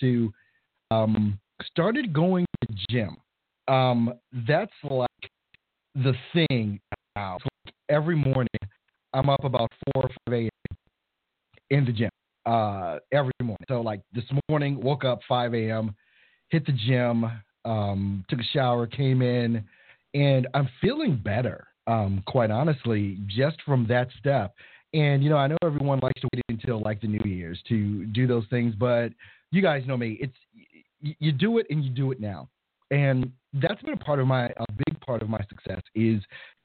to um, started going to gym. Um, that's like the thing now. Like every morning, I'm up about four or five a.m. in the gym uh, every morning. So like this morning, woke up 5 a.m., hit the gym, um, took a shower, came in, and I'm feeling better. Um, quite honestly, just from that step. And you know, I know everyone likes to wait until like the New Year's to do those things, but you guys know me. It's you do it and you do it now. And that's been a part of my a big part of my success is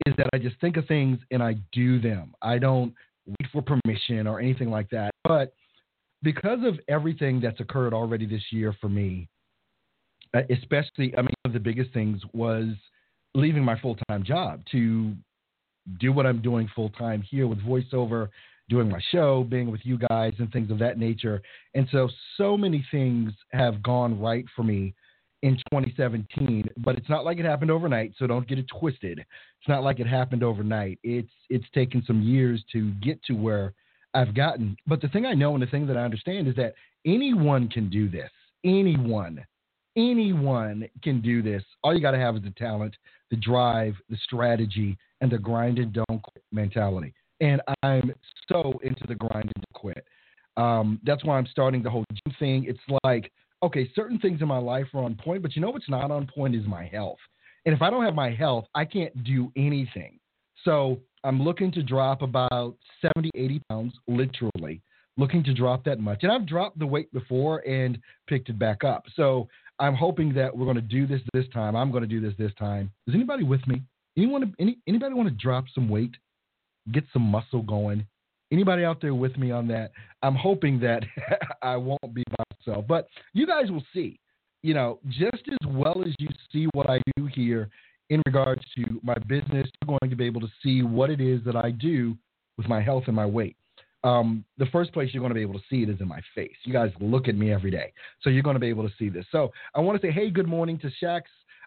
is that I just think of things and I do them. I don't wait for permission or anything like that. But because of everything that's occurred already this year for me, uh, especially, I mean, one of the biggest things was leaving my full time job to do what I'm doing full time here with voiceover, doing my show, being with you guys, and things of that nature. And so, so many things have gone right for me in 2017, but it's not like it happened overnight. So don't get it twisted. It's not like it happened overnight. It's it's taken some years to get to where I've gotten. But the thing I know and the thing that I understand is that anyone can do this. Anyone, anyone can do this. All you got to have is the talent, the drive, the strategy, and the grind and don't quit mentality. And I'm so into the grind and don't quit. Um, that's why I'm starting the whole gym thing. It's like, okay, certain things in my life are on point, but you know what's not on point is my health. And if I don't have my health, I can't do anything. So I'm looking to drop about 70, 80 pounds, literally looking to drop that much. And I've dropped the weight before and picked it back up. So I'm hoping that we're going to do this this time. I'm going to do this this time. Is anybody with me? Anyone? Any anybody want to drop some weight, get some muscle going? Anybody out there with me on that? I'm hoping that I won't be myself, but you guys will see. You know, just as well as you see what I do here in regards to my business, you're going to be able to see what it is that I do with my health and my weight. Um, the first place you're going to be able to see it is in my face. You guys look at me every day, so you're going to be able to see this. So I want to say, hey, good morning to Shax,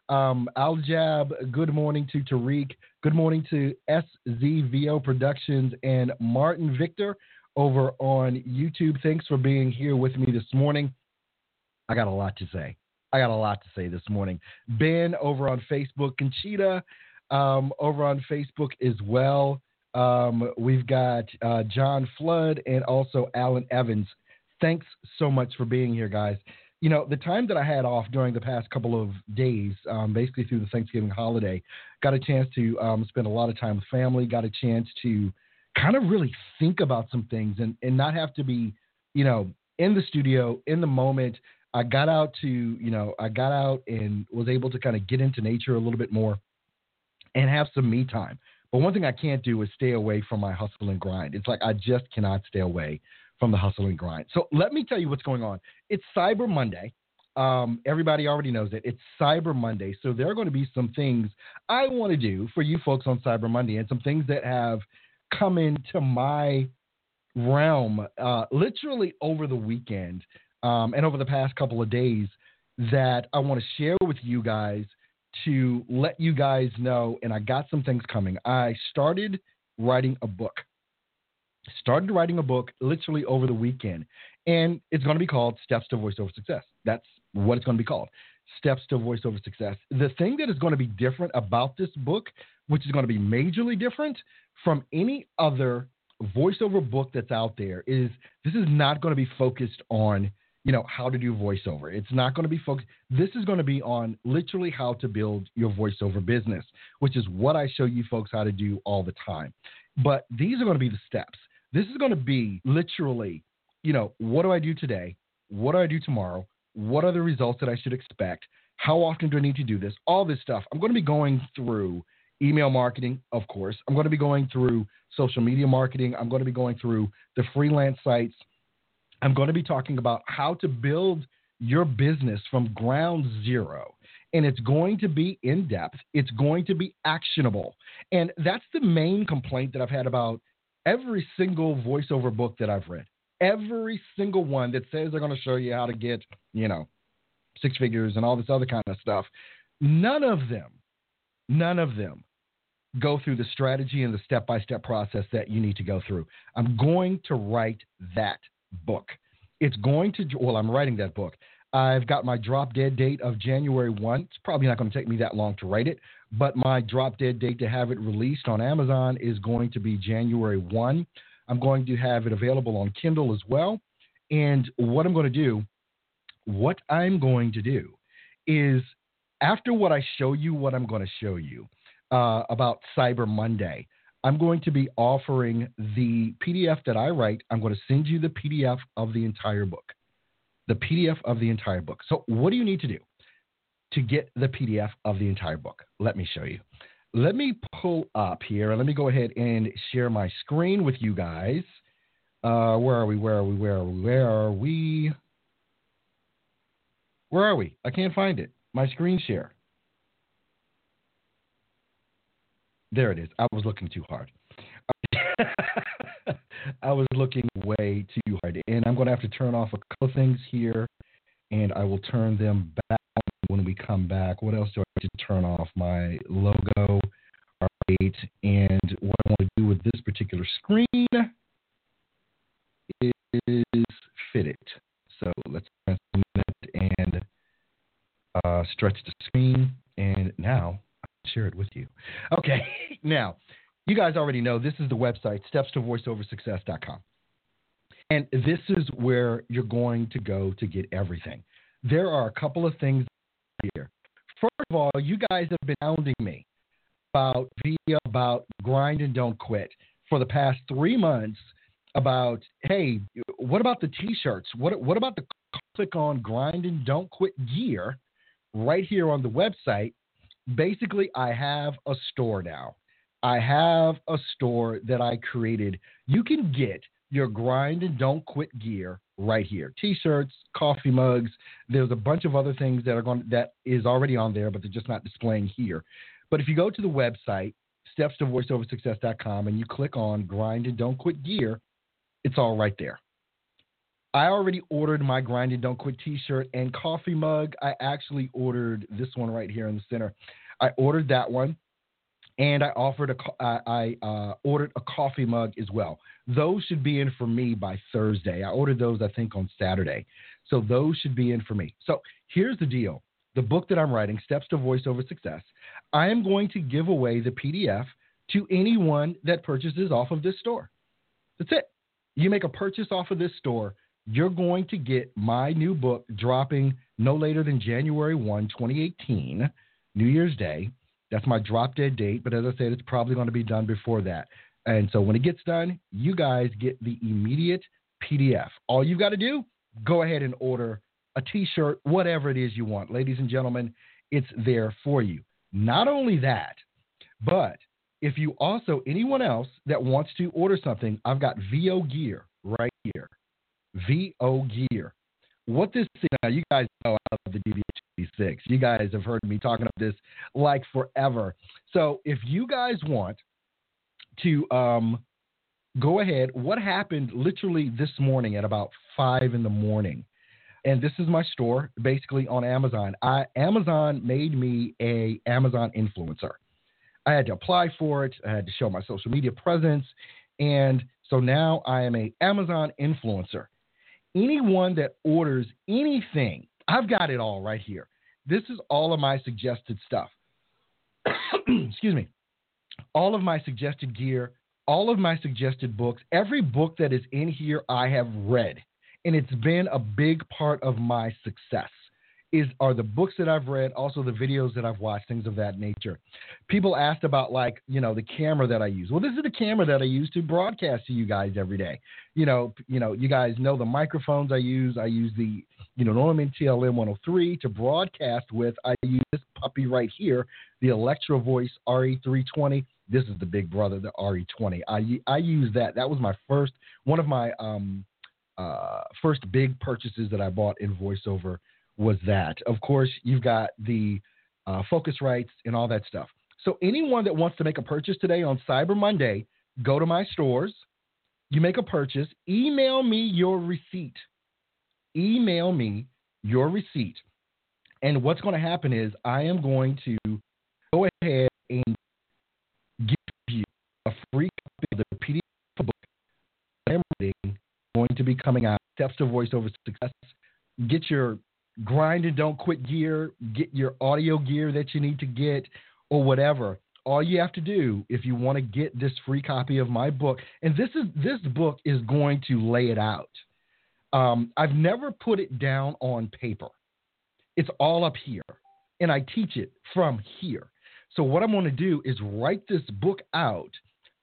um, Aljab. Good morning to Tariq. Good morning to SZVO Productions and Martin Victor over on YouTube. Thanks for being here with me this morning. I got a lot to say. I got a lot to say this morning. Ben over on Facebook, Conchita um, over on Facebook as well. Um, we've got uh, John Flood and also Alan Evans. Thanks so much for being here, guys. You know, the time that I had off during the past couple of days, um, basically through the Thanksgiving holiday, got a chance to um, spend a lot of time with family, got a chance to kind of really think about some things and, and not have to be, you know, in the studio, in the moment, I got out to, you know, I got out and was able to kind of get into nature a little bit more and have some me time. But one thing I can't do is stay away from my hustle and grind. It's like I just cannot stay away from the hustle and grind. So let me tell you what's going on. It's Cyber Monday. Um, everybody already knows it. It's Cyber Monday. So there are going to be some things I want to do for you folks on Cyber Monday and some things that have come into my realm uh, literally over the weekend um, and over the past couple of days that I want to share with you guys to let you guys know. And I got some things coming. I started writing a book. Started writing a book literally over the weekend, and it's going to be called Steps to Voiceover Success. That's what it's going to be called. Steps to Voiceover Success. The thing that is going to be different about this book, which is going to be majorly different from any other voiceover book that's out there, is this is not going to be focused on you know, how to do voiceover. It's not going to be focused. This is going to be on literally how to build your voiceover business, which is what I show you folks how to do all the time. But these are going to be the steps. This is going to be literally, you know, what do I do today? What do I do tomorrow? What are the results that I should expect? How often do I need to do this? All this stuff. I'm going to be going through email marketing, of course. I'm going to be going through social media marketing. I'm going to be going through the freelance sites I'm going to be talking about how to build your business from ground zero. And it's going to be in depth, it's going to be actionable. And that's the main complaint that I've had about every single voiceover book that I've read. Every single one that says they're going to show you how to get, you know, six figures and all this other kind of stuff. None of them, none of them go through the strategy and the step by step process that you need to go through. I'm going to write that book. It's going to, well, I'm writing that book. I've got my drop dead date of January 1. It's probably not going to take me that long to write it, but my drop dead date to have it released on Amazon is going to be January 1. I'm going to have it available on Kindle as well. And what I'm going to do, what I'm going to do is after what I show you, what I'm going to show you uh, about Cyber Monday, I'm going to be offering the PDF that I write. I'm going to send you the PDF of the entire book the PDF of the entire book. So, what do you need to do to get the PDF of the entire book? Let me show you. Let me pull up here. Let me go ahead and share my screen with you guys. Uh, where are we? Where are we? Where are we? Where are we? Where are we? I can't find it. My screen share. There it is. I was looking too hard. I was looking way too hard. And I'm going to have to turn off a couple things here, and I will turn them back when we come back. What else do I need to turn off? My logo. Right. And what I want to do with this particular screen is fit it. So let's and uh, stretch the screen. And now share it with you. Okay. Now, you guys already know this is the website, stepstovoiceoversuccess.com. And this is where you're going to go to get everything. There are a couple of things here. First of all, you guys have been hounding me about via about grind and don't quit for the past three months about hey, what about the t-shirts? What what about the click on grind and don't quit gear right here on the website? Basically, I have a store now. I have a store that I created. You can get your grind and don't quit gear right here. T-shirts, coffee mugs. There's a bunch of other things that are going that is already on there, but they're just not displaying here. But if you go to the website, steps to voiceoversuccess.com, and you click on grind and don't quit gear, it's all right there. I already ordered my grind and don't quit t-shirt and coffee mug. I actually ordered this one right here in the center. I ordered that one and I offered a I uh, ordered a coffee mug as well. Those should be in for me by Thursday. I ordered those I think on Saturday, so those should be in for me. So here's the deal: the book that I'm writing, Steps to Voiceover Success. I am going to give away the PDF to anyone that purchases off of this store. That's it. You make a purchase off of this store, you're going to get my new book dropping no later than January 1, 2018, New Year's Day. That's my drop dead date. But as I said, it's probably going to be done before that. And so when it gets done, you guys get the immediate PDF. All you've got to do, go ahead and order a t shirt, whatever it is you want. Ladies and gentlemen, it's there for you. Not only that, but if you also, anyone else that wants to order something, I've got VO Gear right here. VO Gear. What this is, now you guys know love the DBH86. You guys have heard me talking about this like forever. So if you guys want to um, go ahead, what happened literally this morning at about five in the morning? And this is my store, basically on Amazon. I, Amazon made me a Amazon influencer. I had to apply for it. I had to show my social media presence, and so now I am a Amazon influencer anyone that orders anything, I've got it all right here. This is all of my suggested stuff. Excuse me. All of my suggested gear, all of my suggested books, every book that is in here, I have read. And it's been a big part of my success is are the books that I've read, also the videos that I've watched, things of that nature. People asked about like, you know, the camera that I use. Well, this is the camera that I use to broadcast to you guys every day. You know, you know, you guys know the microphones I use. I use the, you know, Neumann TLM 103 to broadcast with. I use this puppy right here, the Electro Voice RE320. This is the big brother, the RE20. I I use that. That was my first one of my um uh first big purchases that I bought in voiceover was that. Of course, you've got the uh, rights and all that stuff. So anyone that wants to make a purchase today on Cyber Monday, go to my stores. You make a purchase. Email me your receipt. Email me your receipt. And what's going to happen is I am going to go ahead and give you a free copy of the PDF book I'm going to be coming out. Steps to Voiceover Success. Get your grind and don't quit gear, get your audio gear that you need to get, or whatever. All you have to do if you want to get this free copy of my book, and this is this book is going to lay it out. Um, I've never put it down on paper. It's all up here, and I teach it from here. So what I'm going to do is write this book out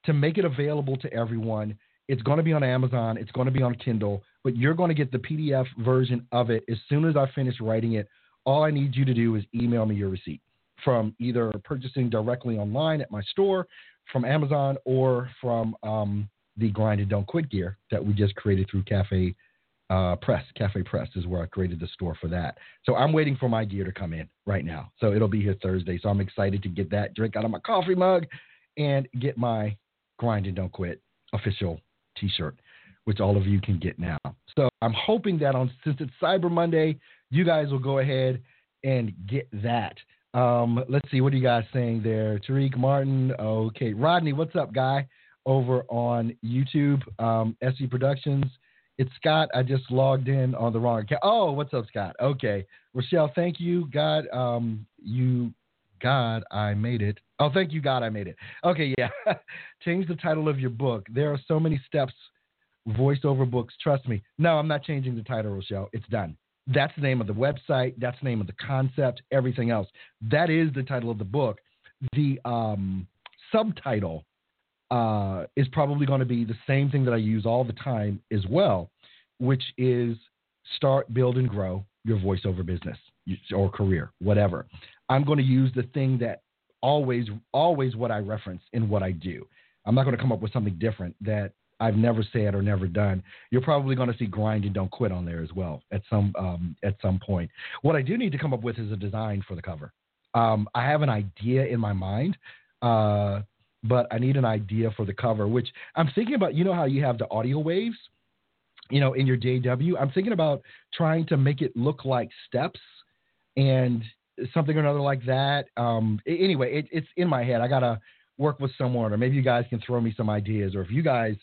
to make it available to everyone. It's going to be on Amazon. It's going to be on Kindle, but you're going to get the PDF version of it as soon as I finish writing it. All I need you to do is email me your receipt from either purchasing directly online at my store, from Amazon, or from um, the Grind and Don't Quit gear that we just created through Cafe uh, Press. Cafe Press is where I created the store for that. So I'm waiting for my gear to come in right now. So it'll be here Thursday. So I'm excited to get that drink out of my coffee mug and get my Grind and Don't Quit official T-shirt, which all of you can get now. So I'm hoping that on since it's Cyber Monday, you guys will go ahead and get that. Um, let's see, what are you guys saying there? Tariq Martin, okay. Rodney, what's up, guy? Over on YouTube, um, SE Productions. It's Scott. I just logged in on the wrong account. Oh, what's up, Scott? Okay. Rochelle, thank you. God, um, you, God, I made it. Oh, thank you, God, I made it. Okay, yeah. Change the title of your book. There are so many steps, voiceover books. Trust me. No, I'm not changing the title, Rochelle. It's done. That's the name of the website. That's the name of the concept. Everything else. That is the title of the book. The um, subtitle uh, is probably going to be the same thing that I use all the time as well, which is start, build, and grow your voiceover business or career, whatever. I'm going to use the thing that always always what I reference in what I do. I'm not going to come up with something different that I've never said or never done. You're probably going to see grind and don't quit on there as well at some um, at some point. What I do need to come up with is a design for the cover. Um, I have an idea in my mind, uh, but I need an idea for the cover. Which I'm thinking about. You know how you have the audio waves, you know, in your JW. I'm thinking about trying to make it look like steps and something or another like that. Um, anyway, it, it's in my head. I gotta work with someone, or maybe you guys can throw me some ideas, or if you guys,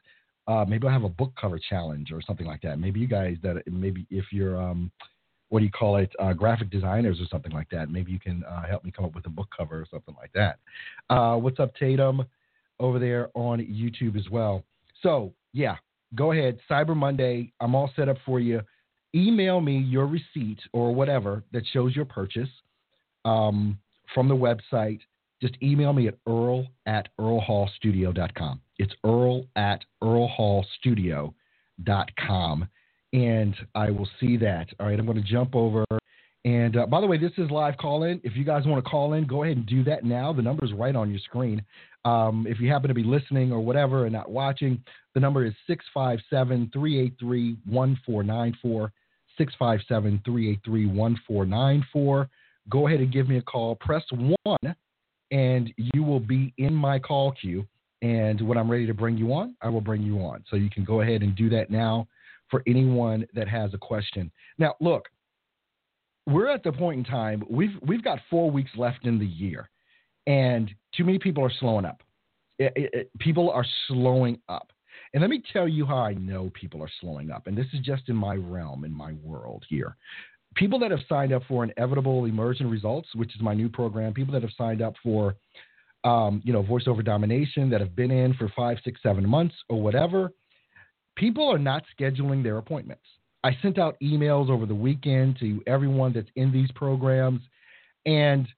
uh, maybe I'll have a book cover challenge or something like that. Maybe you guys that maybe if you're um, what do you call it, uh, graphic designers or something like that. Maybe you can uh, help me come up with a book cover or something like that. Uh, what's up, Tatum, over there on YouTube as well. So yeah, go ahead. Cyber Monday, I'm all set up for you. Email me your receipt or whatever that shows your purchase um, from the website, just email me at earl at earlhallstudio.com. It's earl at earlhallstudio.com, and I will see that. All right, I'm going to jump over. And uh, by the way, this is live call in. If you guys want to call in, go ahead and do that now. The number is right on your screen. Um, if you happen to be listening or whatever and not watching, the number is 657 383 1494. 657 383 1494 go ahead and give me a call. Press one, and you will be in my call queue. And when I'm ready to bring you on, I will bring you on. So you can go ahead and do that now for anyone that has a question. Now, look, we're at the point in time we've we've got four weeks left in the year, and too many people are slowing up. It, it, it, people are slowing up. And let me tell you how I know people are slowing up. And this is just in my realm, in my world here people that have signed up for inevitable immersion results, which is my new program, people that have signed up for, um, you know, voiceover domination that have been in for five, six, seven months or whatever, people are not scheduling their appointments. I sent out emails over the weekend to everyone that's in these programs. And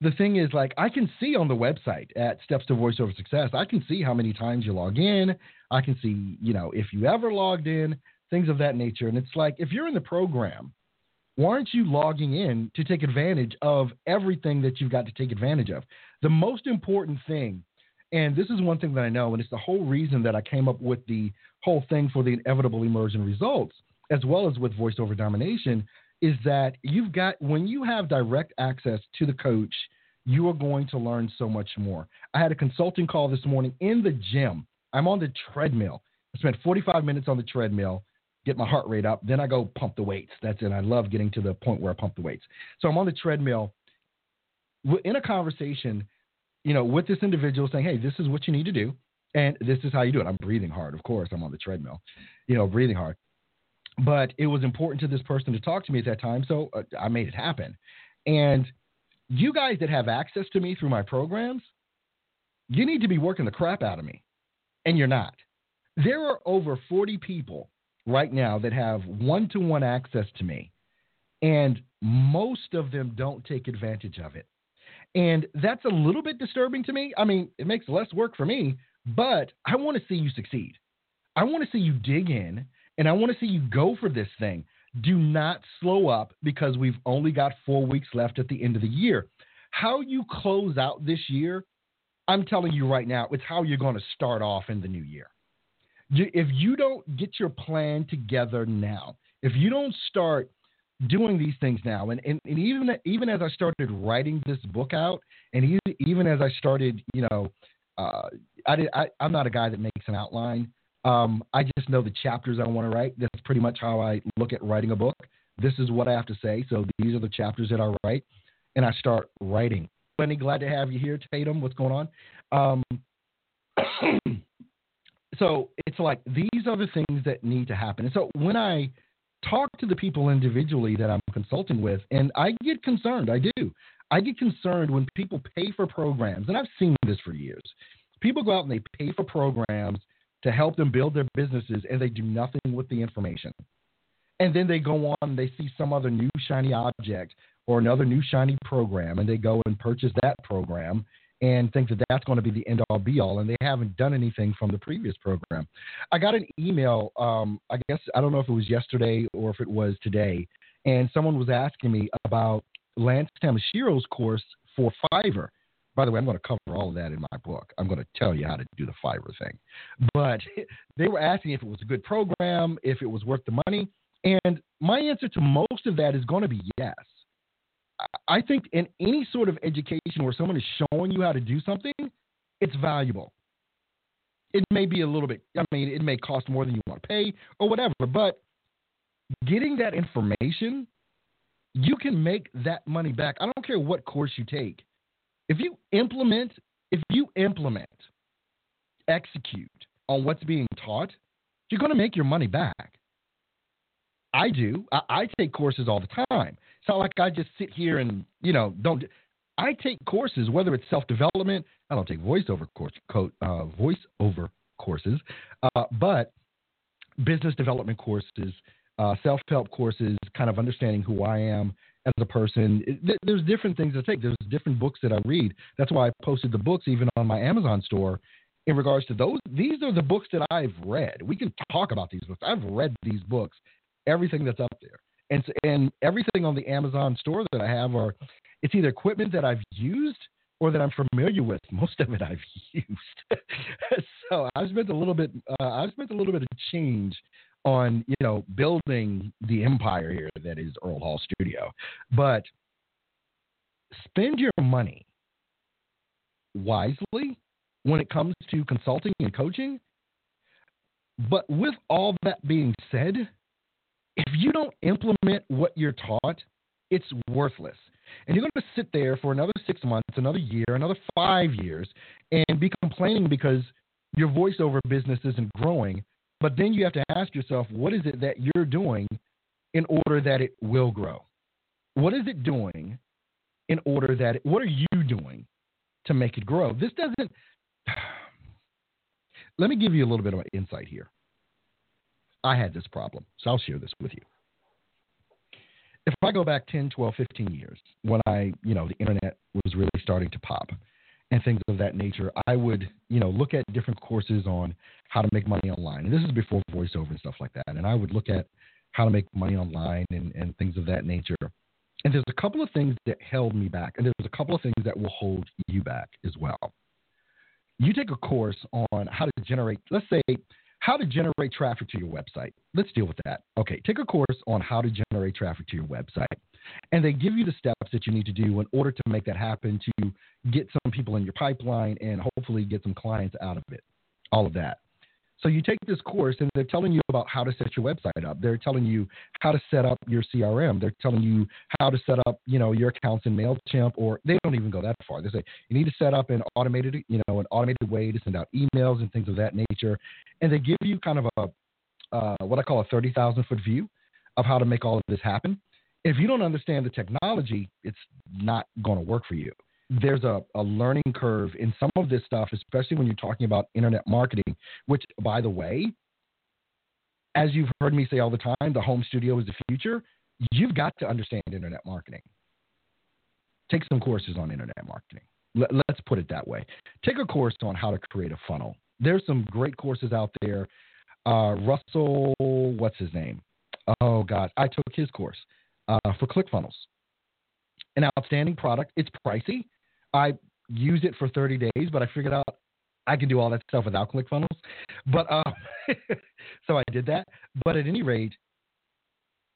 the thing is, like, I can see on the website at Steps to Voiceover Success, I can see how many times you log in. I can see, you know, if you ever logged in, things of that nature. And it's like, if you're in the program why aren't you logging in to take advantage of everything that you've got to take advantage of? The most important thing, and this is one thing that I know, and it's the whole reason that I came up with the whole thing for the inevitable immersion results, as well as with voiceover domination, is that you've got, when you have direct access to the coach, you are going to learn so much more. I had a consulting call this morning in the gym. I'm on the treadmill. I spent 45 minutes on the treadmill get my heart rate up. Then I go pump the weights. That's it. I love getting to the point where I pump the weights. So I'm on the treadmill in a conversation, you know, with this individual saying, "Hey, this is what you need to do, and this is how you do it." I'm breathing hard, of course. I'm on the treadmill, you know, breathing hard. but it was important to this person to talk to me at that time, so uh, I made it happen. And you guys that have access to me through my programs, you need to be working the crap out of me, and you're not. There are over 40 people right now that have one to one access to me, and most of them don't take advantage of it. And that's a little bit disturbing to me. I mean, it makes less work for me, but I want to see you succeed. I want to see you dig in and I want to see you go for this thing. Do not slow up because we've only got four weeks left at the end of the year. How you close out this year, I'm telling you right now, it's how you're going to start off in the new year. If you don't get your plan together now, if you don't start doing these things now, and, and, and even even as I started writing this book out, and even, even as I started, you know, uh, I, did, I I'm not a guy that makes an outline. Um, I just know the chapters I want to write. That's pretty much how I look at writing a book. This is what I have to say. So these are the chapters that I write, and I start writing. Lenny, glad to have you here, Tatum. What's going on? Um, so it's like these are the things that need to happen. And so when I talk to the people individually that I'm consulting with, and I get concerned. I do. I get concerned when people pay for programs, and I've seen this for years. People go out and they pay for programs to help them build their businesses and they do nothing with the information. And then they go on they see some other new shiny object or another new shiny program and they go and purchase that program and think that that's going to be the end all be all and they haven't done anything from the previous program. I got an email, um, I guess, I don't know if it was yesterday or if it was today, and someone was asking me about Lance Tamashiro's course for Fiverr. By the way, I'm going to cover all of that in my book. I'm going to tell you how to do the Fiverr thing. But they were asking if it was a good program, if it was worth the money. And my answer to most of that is going to be yes. I think in any sort of education where someone is showing you how to do something, it's valuable. It may be a little bit, I mean, it may cost more than you want to pay or whatever, but getting that information, you can make that money back. I don't care what course you take. If you implement, if you implement, execute on what's being taught, you're going to make your money back. I do. I, I, take courses all the time. It's not like I just sit here and you know don't. I take courses, whether it's self development. I don't take voiceover course, uh, voiceover courses, uh, but business development courses, uh, self help courses, kind of understanding who I am as a person. It, there's different things to take. There's different books that I read. That's why I posted the books even on my Amazon store. In regards to those, these are the books that I've read. We can talk about these books. I've read these books, everything that's up there, and and everything on the Amazon store that I have are, it's either equipment that I've used or that I'm familiar with. Most of it I've used. so I've spent a little bit. Uh, I've spent a little bit of change on you know building the empire here that is Earl Hall Studio, but spend your money wisely when it comes to consulting and coaching. But with all that being said, you don't implement what you're taught, it's worthless. And you're going to sit there for another six months, another year, another five years, and be complaining because your voiceover business isn't growing but then you have to ask yourself, what is it that you're doing in order that it will grow? What is it doing in order that it, what are you doing to make it grow? This doesn't. Let me give you a little bit of insight here. I had this problem, so I'll share this with you. If I go back 10, 12, 15 years, when I, you know, the internet was really starting to pop, and things of that nature, I would, you know, look at different courses on how to make money online. And this is before voiceover and stuff like that. And I would look at how to make money online and, and things of that nature. And there's a couple of things that held me back, and there's a couple of things that will hold you back as well. You take a course on how to generate, let's say, how to generate traffic to your website. Let's deal with that. Okay, take a course on how to generate traffic to your website. And they give you the steps that you need to do in order to make that happen to get some people in your pipeline and hopefully get some clients out of it. All of that. So you take this course and they're telling you about how to set your website up. They're telling you how to set up your CRM. They're telling you how to set up, you know, your accounts in MailChimp or they don't even go that far. They say you need to set up an automated, you know, an automated way to send out emails and things of that nature. And they give you kind of a uh, what I call a 30,000 foot view of how to make all of this happen. If you don't understand the technology, it's not going to work for you. There's a, a learning curve in some of this stuff, especially when you're talking about internet marketing, which, by the way, as you've heard me say all the time, the home studio is the future. You've got to understand internet marketing. Take some courses on internet marketing. Let, us put it that way. Take a course on how to create a funnel. There's some great courses out there. Uh, Russell, what's his name? Oh God, I took his course uh, for ClickFunnels. An outstanding product. It's pricey. I used it for 30 days, but I figured out I can do all that stuff without ClickFunnels. But uh, so I did that. But at any rate,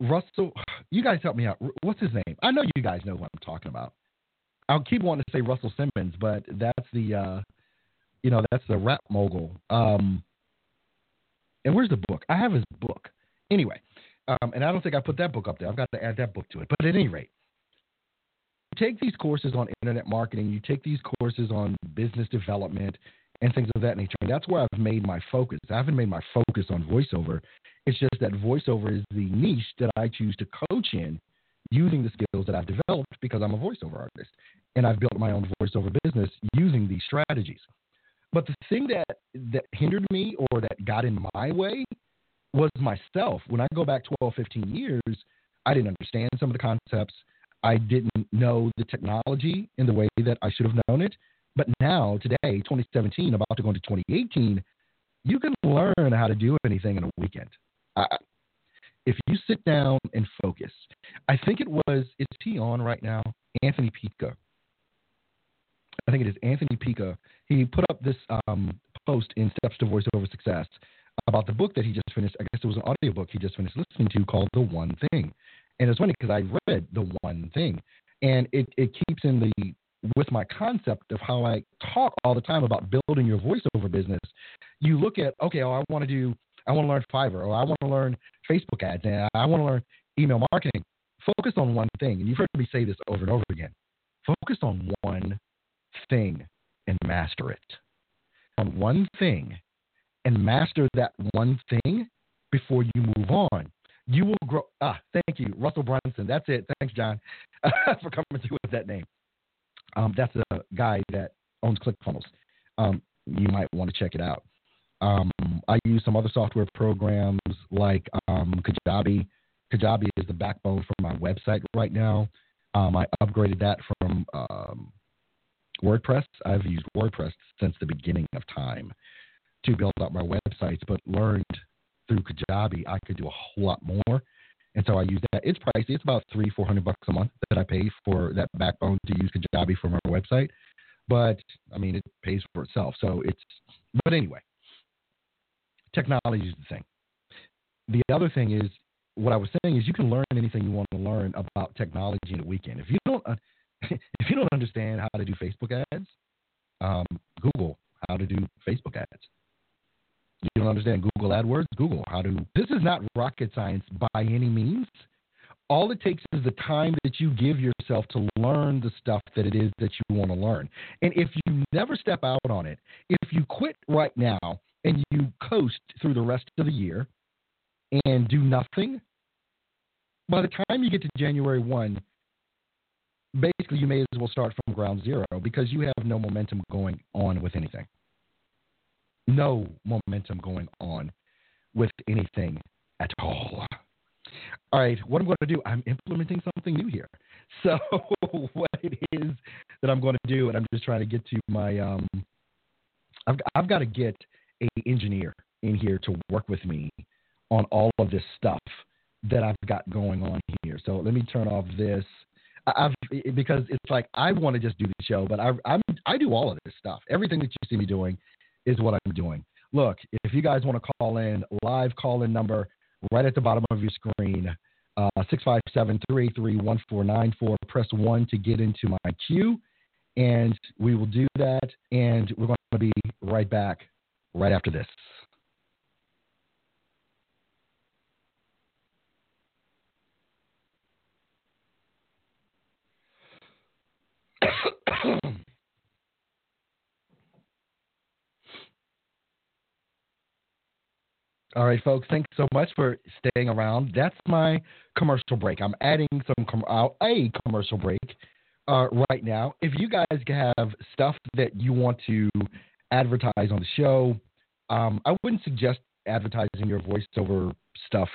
Russell, you guys help me out. What's his name? I know you guys know what I'm talking about. I'll keep wanting to say Russell Simmons, but that's the, uh, you know, that's the rap mogul. Um, and where's the book? I have his book. Anyway, um, and I don't think I put that book up there. I've got to add that book to it. But at any rate, take these courses on internet marketing, you take these courses on business development and things of that nature. And that's where I've made my focus. I haven't made my focus on voiceover. It's just that voiceover is the niche that I choose to coach in using the skills that I've developed because I'm a voiceover artist. And I've built my own voiceover business using these strategies. But the thing that, that hindered me or that got in my way was myself. When I go back 12, 15 years, I didn't understand some of the concepts. I didn't know the technology in the way that I should have known it. But now, today, 2017, about to go into 2018, you can learn how to do anything in a weekend. I, if you sit down and focus, I think it was, is he on right now? Anthony Pika. I think it is Anthony Pika. He put up this um, post in Steps to Voiceover Success about the book that he just finished. I guess it was an audiobook he just finished listening to called The One Thing. And it's funny because I read The One Thing. And it, it keeps in the with my concept of how I talk all the time about building your voiceover business. You look at, okay, oh, I want to do, I want to learn Fiverr, or I want to learn Facebook ads, and I want to learn email marketing. Focus on one thing. And you've heard me say this over and over again. Focus on one thing and master it. On one thing and master that one thing before you move on. You will grow. Ah, thank you, Russell Brunson. That's it. Thanks, John, for coming through with that name. Um, that's a guy that owns ClickFunnels. Um, you might want to check it out. Um, I use some other software programs like um, Kajabi. Kajabi is the backbone for my website right now. Um, I upgraded that from um, WordPress. I've used WordPress since the beginning of time to build up my websites, but learned through Kajabi I could do a whole lot more. And so I use that. It's pricey. It's about three, four hundred bucks a month that I pay for that backbone to use Kajabi for my website. But I mean, it pays for itself. So it's. But anyway, technology is the thing. The other thing is what I was saying is you can learn anything you want to learn about technology in a weekend. If you don't, uh, if you don't understand how to do Facebook ads, um, Google how to do Facebook ads. You don't understand Google AdWords? Google how to. This is not rocket science by any means. All it takes is the time that you give yourself to learn the stuff that it is that you want to learn. And if you never step out on it, if you quit right now and you coast through the rest of the year and do nothing, by the time you get to January 1, basically you may as well start from ground zero because you have no momentum going on with anything no momentum going on with anything at all. All right, what I'm going to do, I'm implementing something new here. So, what it is that I'm going to do, and I'm just trying to get to my, um, I've, I've got to get a engineer in here to work with me on all of this stuff that I've got going on here. So let me turn off this. I've because it's like I want to just do the show, but I I'm I do all of this stuff. Everything that you see me doing is what I'm doing. Look, if you guys want to call in, live call in number right at the bottom of your screen, uh, 657 331 Press 1 to get into my queue, and we will do that. And we're going to be right back right after this. All right, folks. Thanks so much for staying around. That's my commercial break. I'm adding some com- uh, a commercial break uh, right now. If you guys have stuff that you want to advertise on the show, um, I wouldn't suggest advertising your voiceover stuff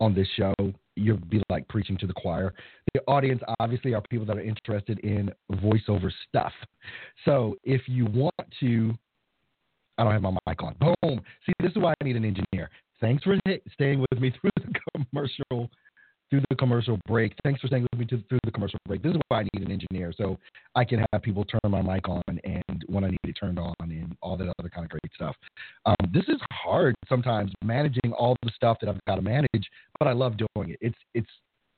on this show. You'll be like preaching to the choir. The audience obviously are people that are interested in voiceover stuff. So if you want to, I don't have my mic on. Boom. See, this is why I need an engineer. Thanks for staying with me through the commercial through the commercial break. Thanks for staying with me to, through the commercial break. This is why I need an engineer so I can have people turn my mic on and when I need it turned on and all that other kind of great stuff. Um, this is hard sometimes managing all the stuff that I've got to manage, but I love doing it. It's it's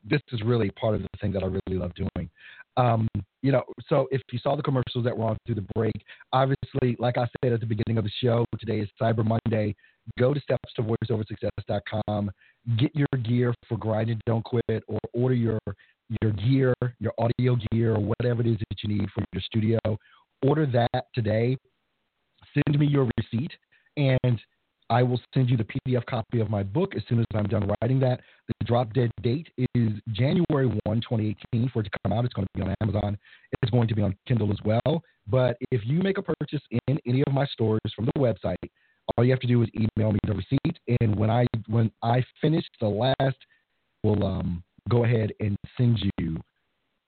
this is really part of the thing that I really love doing. Um, you know, so if you saw the commercials that were on through the break, obviously, like I said at the beginning of the show, today is Cyber Monday. Go to steps to voiceoversuccess.com, get your gear for grind and don't quit, or order your your gear, your audio gear, or whatever it is that you need for your studio. Order that today. Send me your receipt, and I will send you the PDF copy of my book as soon as I'm done writing that. The drop dead date is January 1, 2018 for it to come out. It's going to be on Amazon. It's going to be on Kindle as well. But if you make a purchase in any of my stores from the website, all you have to do is email me the receipt. And when I when I finish the last, we'll um, go ahead and send you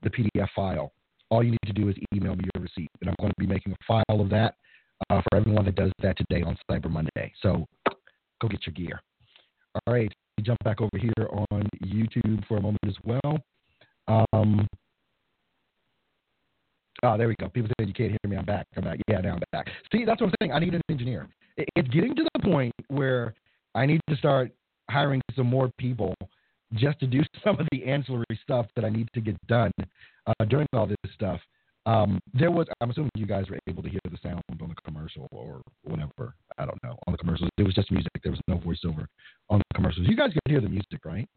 the PDF file. All you need to do is email me your receipt, and I'm going to be making a file of that uh, for everyone that does that today on Cyber Monday. So go get your gear. All right, jump back over here on YouTube for a moment as well. Um, oh, there we go. People say you can't hear me. I'm back. I'm back. Yeah, now I'm back. See, that's what I'm saying. I need an engineer. It's getting to the point where I need to start hiring some more people just to do some of the ancillary stuff that I need to get done uh, during all this stuff. Um, there was, I'm assuming you guys were able to hear the sound on the commercial or whatever. I don't know. On the commercials, it was just music. There was no voiceover on the commercials. You guys could hear the music, right?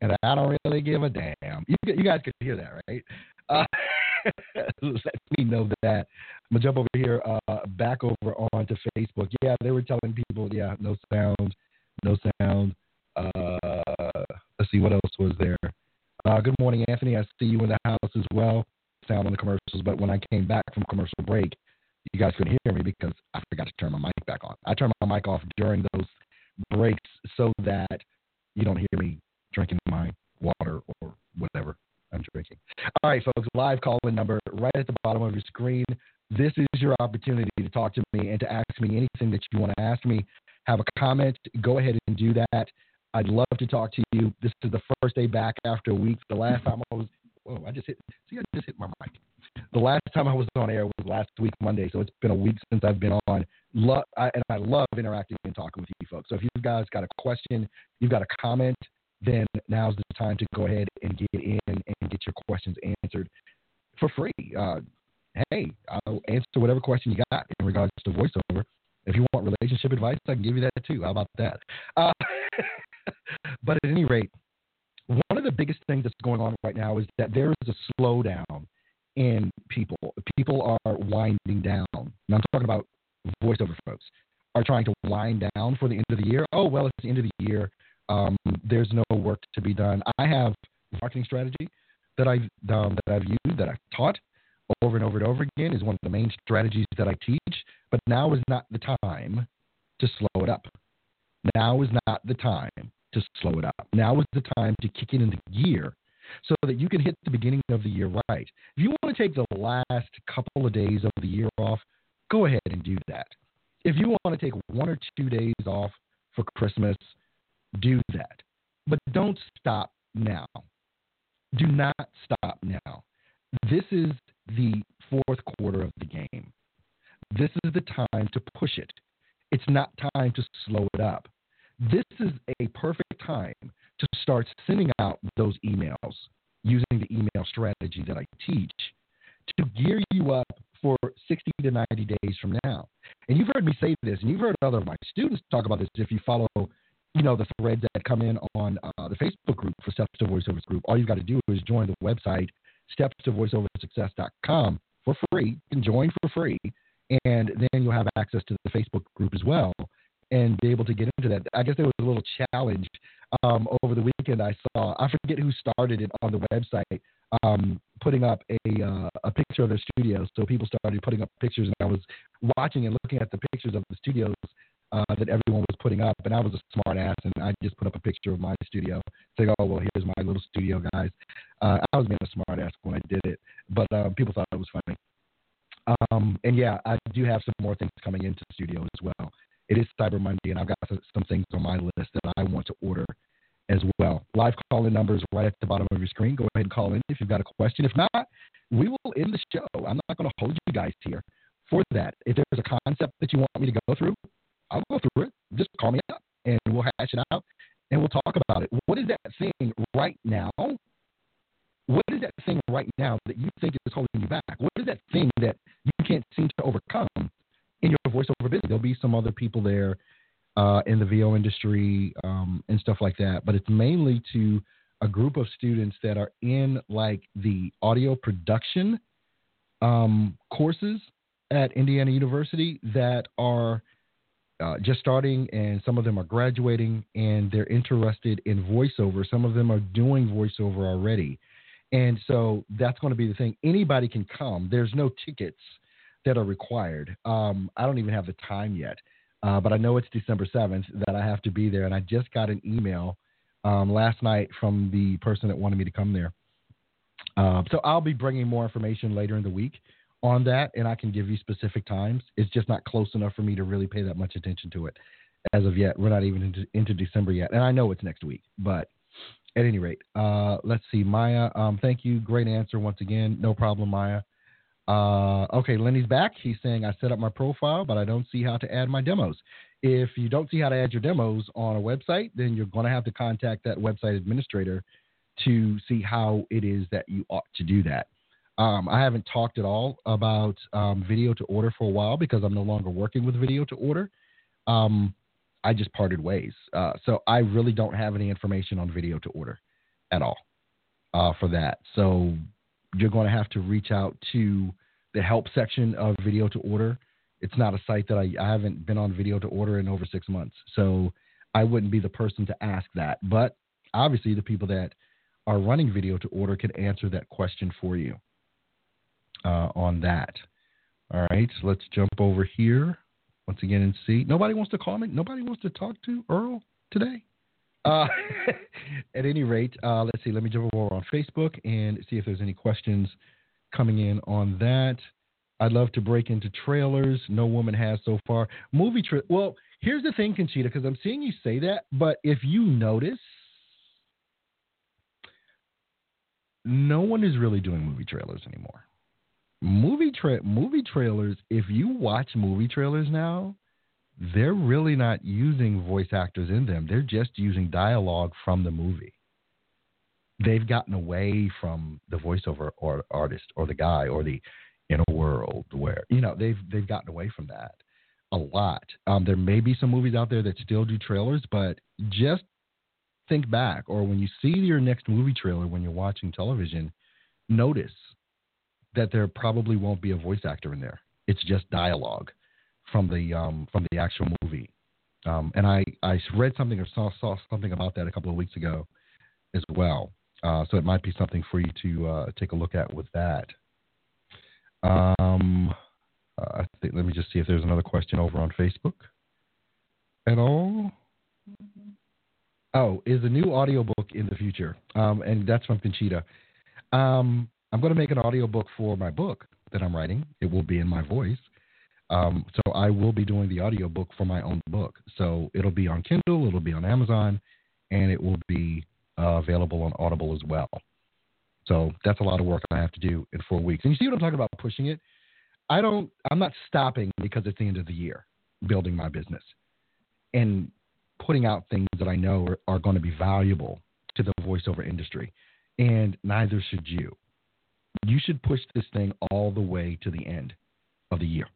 And I don't really give a damn. You, you guys could hear that, right? Uh, let me know that. I'm gonna jump over here, uh, back over onto Facebook. Yeah, they were telling people, yeah, no sound, no sound. Uh, let's see what else was there. Uh, good morning, Anthony. I see you in the house as well sound on the commercials, but when I came back from commercial break, you guys couldn't hear me because I forgot to turn my mic back on. I turned my mic off during those breaks so that you don't hear me drinking my water or whatever I'm drinking. All right, folks, live call in number right at the bottom of your screen. This is your opportunity to talk to me and to ask me anything that you want to ask me. Have a comment, go ahead and do that. I'd love to talk to you. This is the first day back after a week. The last time I was Whoa, I just hit. See, I just hit my mic. The last time I was on air was last week Monday, so it's been a week since I've been on. Lo- I, and I love interacting and talking with you folks. So if you guys got a question, you've got a comment, then now's the time to go ahead and get in and get your questions answered for free. Uh, hey, I'll answer whatever question you got in regards to voiceover. If you want relationship advice, I can give you that too. How about that? Uh, but at any rate, one of the biggest things that's going on right now is that there is a slowdown in people. People are winding down. And I'm talking about voiceover folks are trying to wind down for the end of the year. Oh well, it's the end of the year. Um, there's no work to be done. I have marketing strategy that I've um, that I've used that I've taught over and over and over again is one of the main strategies that I teach. But now is not the time to slow it up. Now is not the time to slow it up. Now is the time to kick it into gear so that you can hit the beginning of the year right. If you want to take the last couple of days of the year off, go ahead and do that. If you want to take one or two days off for Christmas, do that. But don't stop now. Do not stop now. This is the fourth quarter of the game. This is the time to push it. It's not time to slow it up. This is a perfect time to start sending out those emails using the email strategy that I teach to gear you up for 60 to 90 days from now. And you've heard me say this, and you've heard other of my students talk about this. If you follow, you know, the threads that come in on uh, the Facebook group for Steps to Voiceover Group, all you've got to do is join the website steps to voiceoversuccess.com for free. You can join for free, and then you'll have access to the Facebook group as well and be able to get into that. I guess there was a little challenge um, over the weekend. I saw I forget who started it on the website, um, putting up a uh, a picture of their studios. So people started putting up pictures, and I was watching and looking at the pictures of the studios uh, that everyone was putting up, and I was a smart ass, and I just put up a picture of my studio, saying, "Oh well, here's my little studio, guys." Uh, I was being a smart ass when I did it, but uh, people thought it was funny. Um, and yeah, I do have some more things coming into the studio as well. It is Cyber Monday, and I've got some things on my list that I want to order as well. Live call in numbers right at the bottom of your screen. Go ahead and call in if you've got a question. If not, we will end the show. I'm not going to hold you guys here for that. If there's a concept that you want me to go through, I'll go through it. Just call me up and we'll hash it out and we'll talk about it. What is that thing right now? What is that thing right now that you think is holding you back? What is that thing that you can't seem to overcome in your voiceover business? There'll be some other people there uh, in the VO industry um, and stuff like that, but it's mainly to a group of students that are in like the audio production um, courses at Indiana University that are uh, just starting, and some of them are graduating, and they're interested in voiceover. Some of them are doing voiceover already. And so that's going to be the thing. Anybody can come. There's no tickets that are required. Um, I don't even have the time yet, uh, but I know it's December 7th that I have to be there. And I just got an email um, last night from the person that wanted me to come there. Uh, so I'll be bringing more information later in the week on that, and I can give you specific times. It's just not close enough for me to really pay that much attention to it as of yet. We're not even into, into December yet, and I know it's next week. But at any rate, uh, let's see, Maya. Um, thank you, great answer once again. No problem, Maya. Uh, okay, Lenny's back. He's saying I set up my profile, but I don't see how to add my demos. If you don't see how to add your demos on a website, then you're going to have to contact that website administrator to see how it is that you ought to do that. Um, I haven't talked at all about um, video to order for a while because I'm no longer working with video to order. Um, I just parted ways. Uh, so I really don't have any information on video to order at all uh, for that. So you're going to have to reach out to the help section of video to order. It's not a site that I, I haven't been on video to order in over six months. So I wouldn't be the person to ask that. But obviously, the people that are running video to order can answer that question for you uh, on that. All right, so let's jump over here once again and see. Nobody wants to call me. Nobody wants to talk to Earl today. Uh, at any rate, uh, let's see. Let me jump over on Facebook and see if there's any questions coming in on that. I'd love to break into trailers. No woman has so far. Movie Well, here's the thing, Conchita, because I'm seeing you say that, but if you notice, no one is really doing movie trailers anymore movie tra- movie trailers. If you watch movie trailers now, they're really not using voice actors in them. They're just using dialogue from the movie. They've gotten away from the voiceover or artist or the guy or the in a world where you know they've they've gotten away from that a lot. Um, there may be some movies out there that still do trailers, but just think back or when you see your next movie trailer when you're watching television, notice that there probably won't be a voice actor in there. It's just dialogue from the um, from the actual movie. Um, and I, I read something or saw, saw something about that a couple of weeks ago as well. Uh, so it might be something for you to uh, take a look at with that. Um, uh, think, let me just see if there's another question over on Facebook at all. Oh, is a new audiobook in the future? Um, and that's from Conchita. Um, I'm going to make an audiobook for my book that I'm writing. It will be in my voice. Um, so I will be doing the audiobook for my own book. So it'll be on Kindle, it'll be on Amazon, and it will be uh, available on Audible as well. So that's a lot of work I have to do in four weeks. And you see what I'm talking about pushing it? I don't I'm not stopping because it's the end of the year building my business and putting out things that I know are, are going to be valuable to the voiceover industry. And neither should you you should push this thing all the way to the end of the year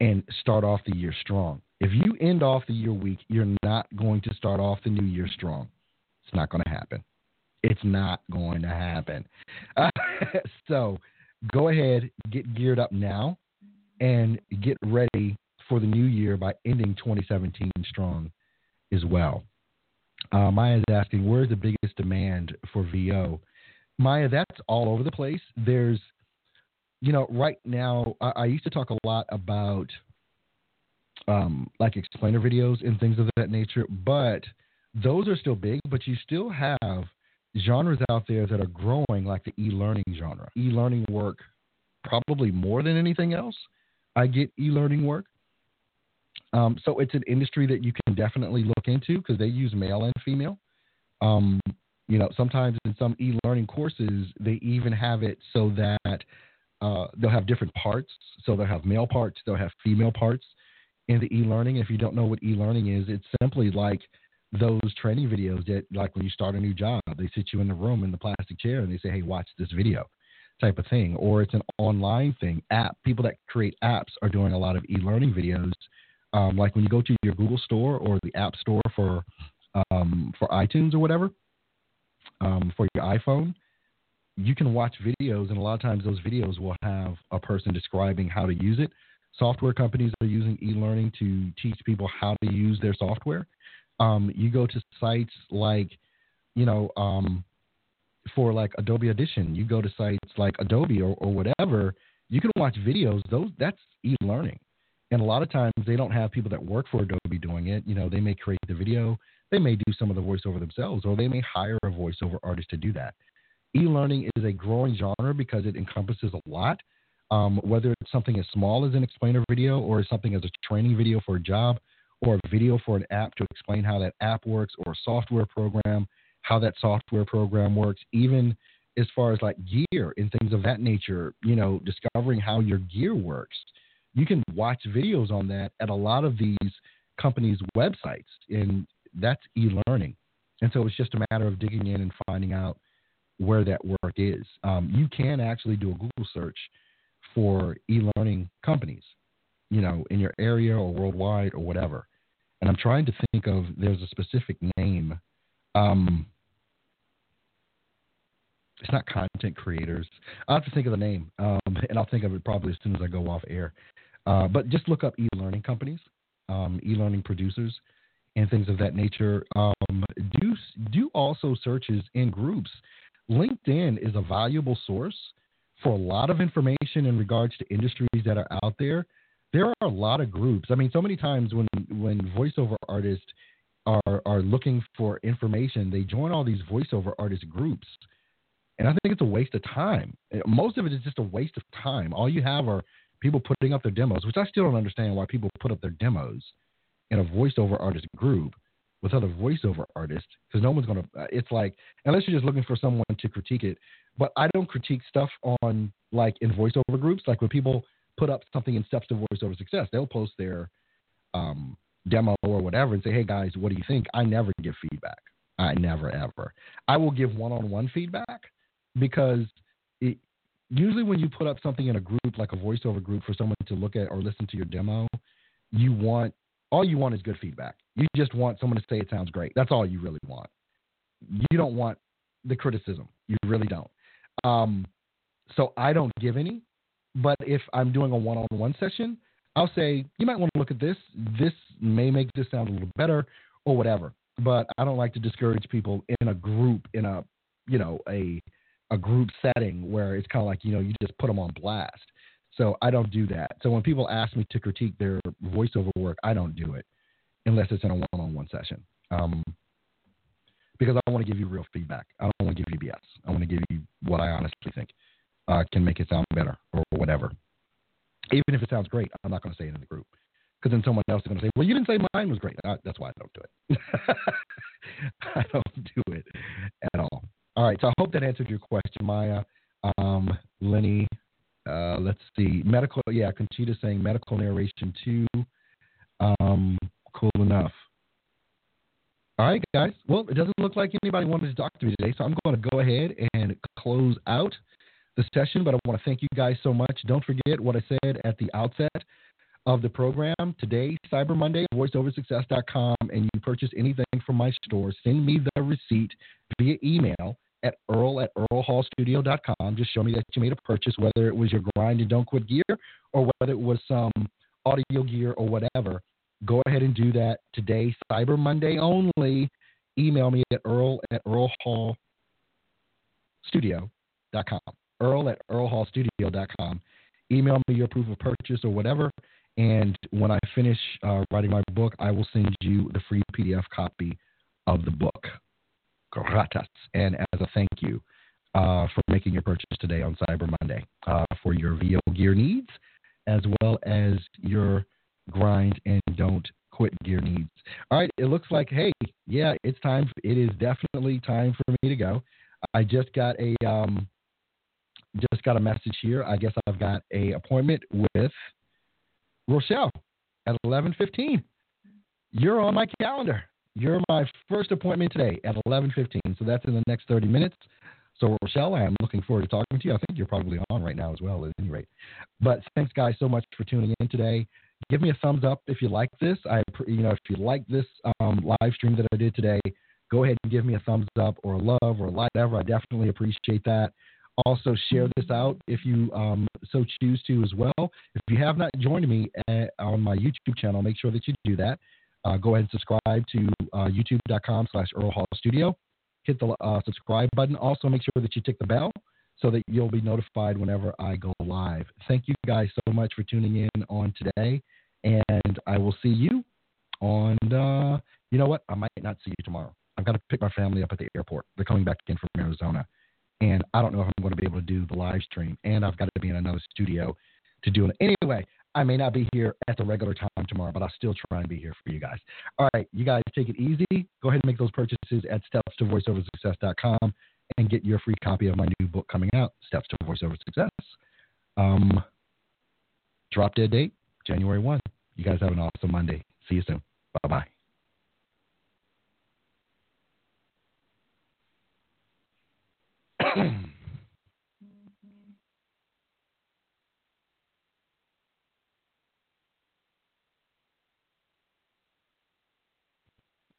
and start off the year strong. If you end off the year weak, you're not going to start off the new year strong. It's not going to happen. It's not going to happen. Uh, so go ahead, get geared up now, and get ready for the new year by ending 2017 strong as well. Uh, Maya is asking, where's the biggest demand for VO? Maya, that's all over the place. There's, you know, right now, I, I used to talk a lot about um, like explainer videos and things of that nature, but those are still big, but you still have genres out there that are growing, like the e learning genre. E learning work, probably more than anything else. I get e learning work. Um, so it's an industry that you can definitely look into because they use male and female. Um, you know, sometimes in some e-learning courses, they even have it so that uh, they'll have different parts. So they'll have male parts, they'll have female parts in the e-learning. If you don't know what e-learning is, it's simply like those training videos that, like when you start a new job, they sit you in the room in the plastic chair and they say, "Hey, watch this video," type of thing. Or it's an online thing. App people that create apps are doing a lot of e-learning videos um, like when you go to your Google Store or the App Store for um, for iTunes or whatever um, for your iPhone, you can watch videos, and a lot of times those videos will have a person describing how to use it. Software companies are using e-learning to teach people how to use their software. Um, you go to sites like, you know, um, for like Adobe Audition, you go to sites like Adobe or, or whatever. You can watch videos. Those that's e-learning. And a lot of times they don't have people that work for Adobe doing it. You know, they may create the video, they may do some of the voiceover themselves, or they may hire a voiceover artist to do that. E-learning is a growing genre because it encompasses a lot. Um, whether it's something as small as an explainer video, or something as a training video for a job, or a video for an app to explain how that app works, or a software program, how that software program works, even as far as like gear and things of that nature. You know, discovering how your gear works you can watch videos on that at a lot of these companies' websites, and that's e-learning. And so it's just a matter of digging in and finding out where that work is. Um, you can actually do a Google search for e-learning companies, you know, in your area or worldwide or whatever. And I'm trying to think of there's a specific name. Um, it's not content creators. I'll have to think of the name, um, and I'll think of it probably as soon as I go off air. Uh, but just look up e-learning companies, um, e-learning producers, and things of that nature. Um, do do also searches in groups. LinkedIn is a valuable source for a lot of information in regards to industries that are out there. There are a lot of groups. I mean, so many times when when voiceover artists are are looking for information, they join all these voiceover artist groups. And I think it's a waste of time. Most of it is just a waste of time. All you have are people putting up their demos, which I still don't understand why people put up their demos in a voiceover artist group with other voiceover artists because no one's going to. Uh, it's like, unless you're just looking for someone to critique it. But I don't critique stuff on like in voiceover groups. Like when people put up something in Steps to Voiceover Success, they'll post their um, demo or whatever and say, hey guys, what do you think? I never give feedback. I never ever. I will give one on one feedback because it, usually when you put up something in a group like a voiceover group for someone to look at or listen to your demo, you want all you want is good feedback. You just want someone to say it sounds great. That's all you really want. You don't want the criticism. You really don't. Um, so I don't give any. But if I'm doing a one-on-one session, I'll say you might want to look at this. This may make this sound a little better or whatever. But I don't like to discourage people in a group in a you know a a group setting where it's kind of like you know you just put them on blast. So I don't do that. So when people ask me to critique their voiceover work, I don't do it unless it's in a one-on-one session. Um, because I want to give you real feedback. I don't want to give you BS. I want to give you what I honestly think uh, can make it sound better or whatever. Even if it sounds great, I'm not going to say it in the group because then someone else is going to say, "Well, you didn't say mine was great." Uh, that's why I don't do it. I don't do it at all. All right, so I hope that answered your question, Maya. Um, Lenny, uh, let's see. Medical, yeah, Conchita saying medical narration too. Um, cool enough. All right, guys. Well, it doesn't look like anybody wanted to talk to me today, so I'm going to go ahead and close out the session. But I want to thank you guys so much. Don't forget what I said at the outset of the program today, Cyber Monday, voiceoversuccess.com, and you purchase anything from my store, send me the receipt via email at earl at earlhallstudio.com. Just show me that you made a purchase, whether it was your grind and don't quit gear or whether it was some audio gear or whatever, go ahead and do that today. Cyber Monday only. Email me at earl at earlhallstudio.com. Earl at earlhallstudio.com. Email me your proof of purchase or whatever. And when I finish uh, writing my book, I will send you the free PDF copy of the book. Gratas. And as a thank you uh, for making your purchase today on Cyber Monday uh, for your VO gear needs, as well as your grind and don't quit gear needs. All right, it looks like hey, yeah, it's time. It is definitely time for me to go. I just got a um, just got a message here. I guess I've got a appointment with Rochelle at 11:15. You're on my calendar. You're my first appointment today at 11:15. So that's in the next 30 minutes. So Rochelle, I'm looking forward to talking to you. I think you're probably on right now as well, at any rate. But thanks, guys, so much for tuning in today. Give me a thumbs up if you like this. I, you know, if you like this um, live stream that I did today, go ahead and give me a thumbs up or a love or a like, whatever. I definitely appreciate that. Also, share this out if you um, so choose to as well. If you have not joined me at, on my YouTube channel, make sure that you do that. Uh, go ahead and subscribe to uh, youtube.com slash Earl Hall Studio. Hit the uh, subscribe button. Also, make sure that you tick the bell so that you'll be notified whenever I go live. Thank you guys so much for tuning in on today. And I will see you on, uh, you know what? I might not see you tomorrow. I've got to pick my family up at the airport. They're coming back in from Arizona and I don't know if I'm going to be able to do the live stream, and I've got to be in another studio to do it. Anyway, I may not be here at the regular time tomorrow, but I'll still try and be here for you guys. All right, you guys take it easy. Go ahead and make those purchases at steps2voiceoversuccess.com and get your free copy of my new book coming out, Steps to Voiceover Success. Um, drop dead date, January 1. You guys have an awesome Monday. See you soon. Bye bye.